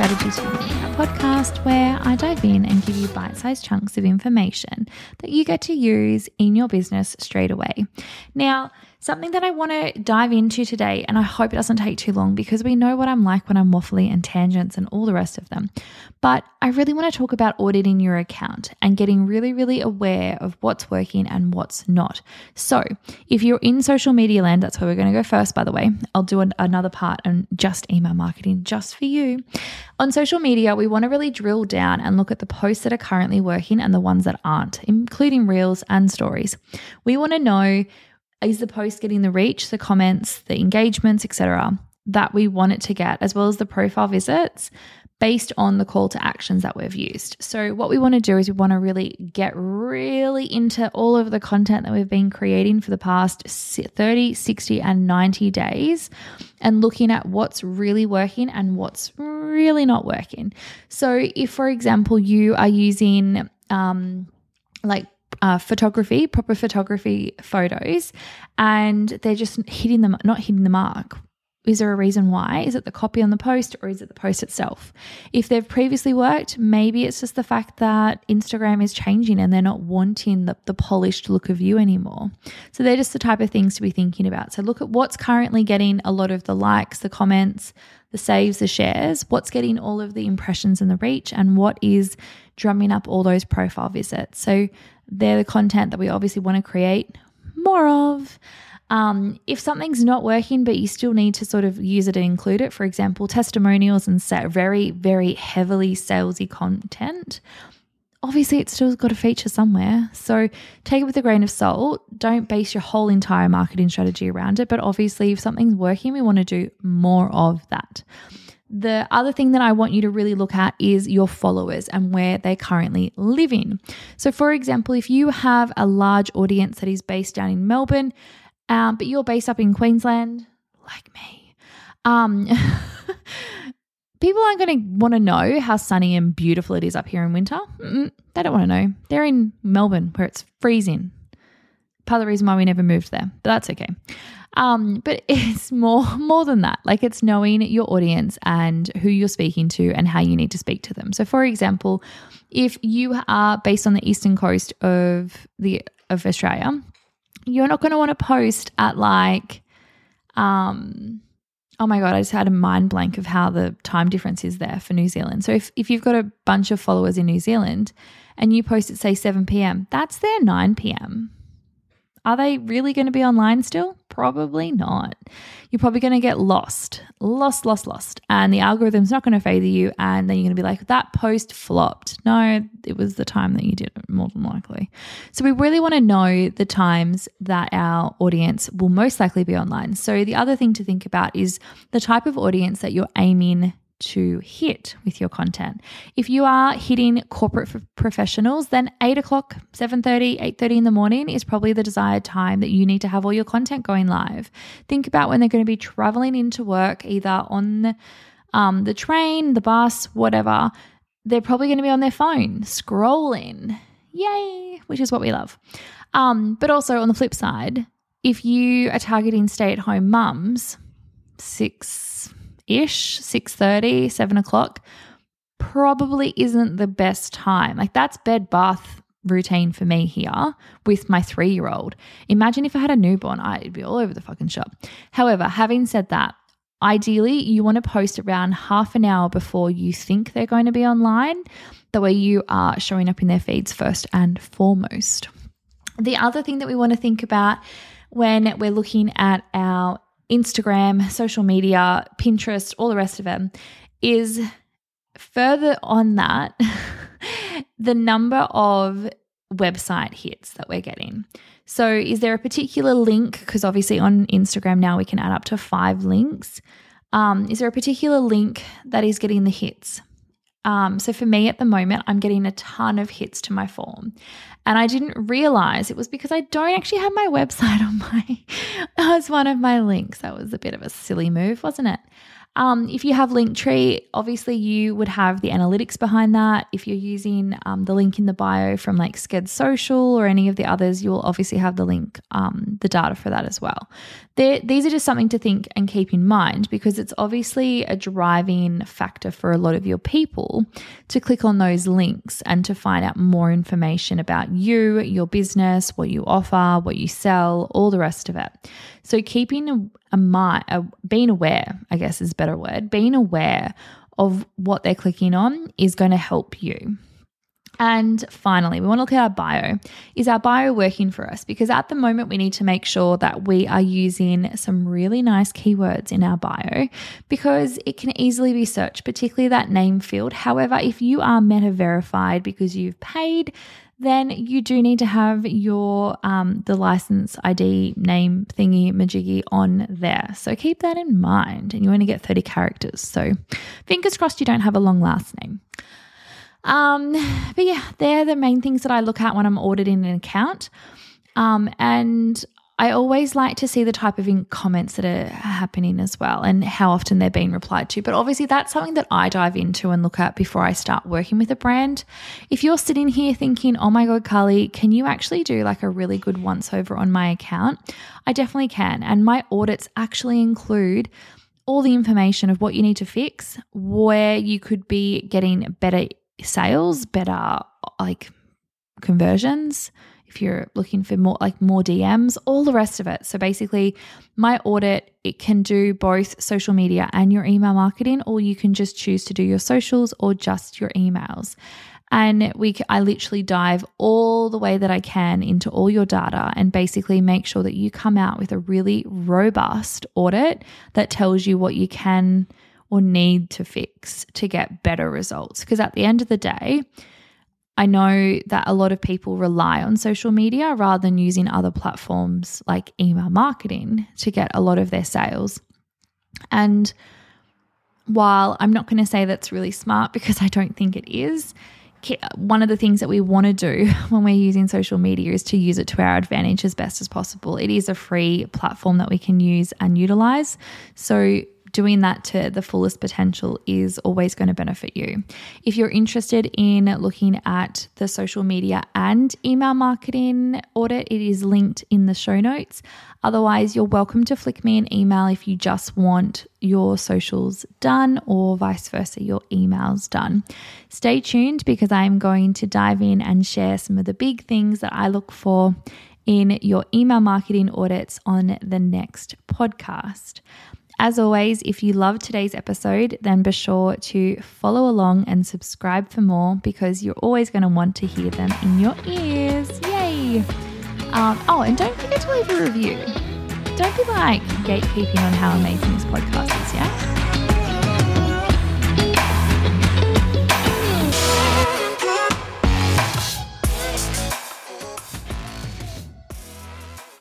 Strategy a podcast where I dive in and give you bite sized chunks of information that you get to use in your business straight away. Now, Something that I want to dive into today, and I hope it doesn't take too long because we know what I'm like when I'm waffly and tangents and all the rest of them. But I really want to talk about auditing your account and getting really, really aware of what's working and what's not. So, if you're in social media land, that's where we're going to go first, by the way. I'll do an, another part on just email marketing just for you. On social media, we want to really drill down and look at the posts that are currently working and the ones that aren't, including reels and stories. We want to know is the post getting the reach, the comments, the engagements, etc., that we want it to get, as well as the profile visits based on the call to actions that we've used. So, what we want to do is we want to really get really into all of the content that we've been creating for the past 30, 60, and 90 days and looking at what's really working and what's really not working. So, if, for example, you are using um, like uh, photography, proper photography photos, and they're just hitting them, not hitting the mark. Is there a reason why? Is it the copy on the post or is it the post itself? If they've previously worked, maybe it's just the fact that Instagram is changing and they're not wanting the, the polished look of you anymore. So they're just the type of things to be thinking about. So look at what's currently getting a lot of the likes, the comments, the saves, the shares, what's getting all of the impressions and the reach, and what is drumming up all those profile visits. So they're the content that we obviously want to create more of. Um, if something's not working, but you still need to sort of use it and include it, for example, testimonials and very, very heavily salesy content, obviously it's still got to feature somewhere. So take it with a grain of salt. Don't base your whole entire marketing strategy around it. But obviously, if something's working, we want to do more of that. The other thing that I want you to really look at is your followers and where they're currently live in. So, for example, if you have a large audience that is based down in Melbourne, um, but you're based up in Queensland, like me, um, people aren't going to want to know how sunny and beautiful it is up here in winter. Mm-mm, they don't want to know. They're in Melbourne where it's freezing. Part of the reason why we never moved there, but that's okay. Um, but it's more more than that. Like it's knowing your audience and who you're speaking to and how you need to speak to them. So for example, if you are based on the eastern coast of the of Australia, you're not going to want to post at like um oh my god, I just had a mind blank of how the time difference is there for New Zealand. So if if you've got a bunch of followers in New Zealand and you post at say 7 p.m., that's their 9 p.m. Are they really going to be online still? Probably not. You're probably going to get lost, lost, lost, lost. And the algorithm's not going to favor you. And then you're going to be like, that post flopped. No, it was the time that you did it, more than likely. So we really want to know the times that our audience will most likely be online. So the other thing to think about is the type of audience that you're aiming to hit with your content. If you are hitting corporate professionals, then 8 o'clock, 7.30, 8.30 in the morning is probably the desired time that you need to have all your content going live. Think about when they're going to be traveling into work, either on um, the train, the bus, whatever. They're probably going to be on their phone, scrolling. Yay, which is what we love. Um, but also on the flip side, if you are targeting stay-at-home mums, six ish, 6.30, 7 o'clock, probably isn't the best time. Like that's bed bath routine for me here with my three year old. Imagine if I had a newborn, I'd be all over the fucking shop. However, having said that, ideally you want to post around half an hour before you think they're going to be online. The way you are showing up in their feeds first and foremost. The other thing that we want to think about when we're looking at our Instagram, social media, Pinterest, all the rest of them, is further on that, the number of website hits that we're getting. So, is there a particular link? Because obviously on Instagram now we can add up to five links. Um, is there a particular link that is getting the hits? Um, so for me at the moment, I'm getting a ton of hits to my form. And I didn't realize it was because I don't actually have my website on my as one of my links. That was a bit of a silly move, wasn't it? Um, if you have Linktree, obviously you would have the analytics behind that. If you're using um, the link in the bio from like Sked Social or any of the others, you'll obviously have the link, um, the data for that as well. They're, these are just something to think and keep in mind because it's obviously a driving factor for a lot of your people to click on those links and to find out more information about you, your business, what you offer, what you sell, all the rest of it. So keeping a mind, a, being aware, I guess is a better word, being aware of what they're clicking on is going to help you. And finally, we want to look at our bio. Is our bio working for us? Because at the moment, we need to make sure that we are using some really nice keywords in our bio because it can easily be searched, particularly that name field. However, if you are meta verified because you've paid, then you do need to have your um, the license ID name thingy majiggy on there. So keep that in mind, and you only get 30 characters. So fingers crossed you don't have a long last name. Um, but yeah, they're the main things that I look at when I'm auditing an account. Um, and I always like to see the type of comments that are happening as well and how often they're being replied to. But obviously, that's something that I dive into and look at before I start working with a brand. If you're sitting here thinking, oh my God, Carly, can you actually do like a really good once over on my account? I definitely can. And my audits actually include all the information of what you need to fix, where you could be getting better sales, better like conversions if you're looking for more like more DMs, all the rest of it. So basically, my audit it can do both social media and your email marketing or you can just choose to do your socials or just your emails. And we I literally dive all the way that I can into all your data and basically make sure that you come out with a really robust audit that tells you what you can or need to fix to get better results because at the end of the day, I know that a lot of people rely on social media rather than using other platforms like email marketing to get a lot of their sales. And while I'm not going to say that's really smart because I don't think it is, one of the things that we want to do when we're using social media is to use it to our advantage as best as possible. It is a free platform that we can use and utilize. So doing that to the fullest potential is always going to benefit you. If you're interested in looking at the social media and email marketing audit, it is linked in the show notes. Otherwise, you're welcome to flick me an email if you just want your socials done or vice versa, your emails done. Stay tuned because I'm going to dive in and share some of the big things that I look for in your email marketing audits on the next podcast. As always, if you loved today's episode, then be sure to follow along and subscribe for more because you're always going to want to hear them in your ears. Yay! Um, oh, and don't forget to leave a review. Don't be like gatekeeping on how amazing this podcast is, yeah?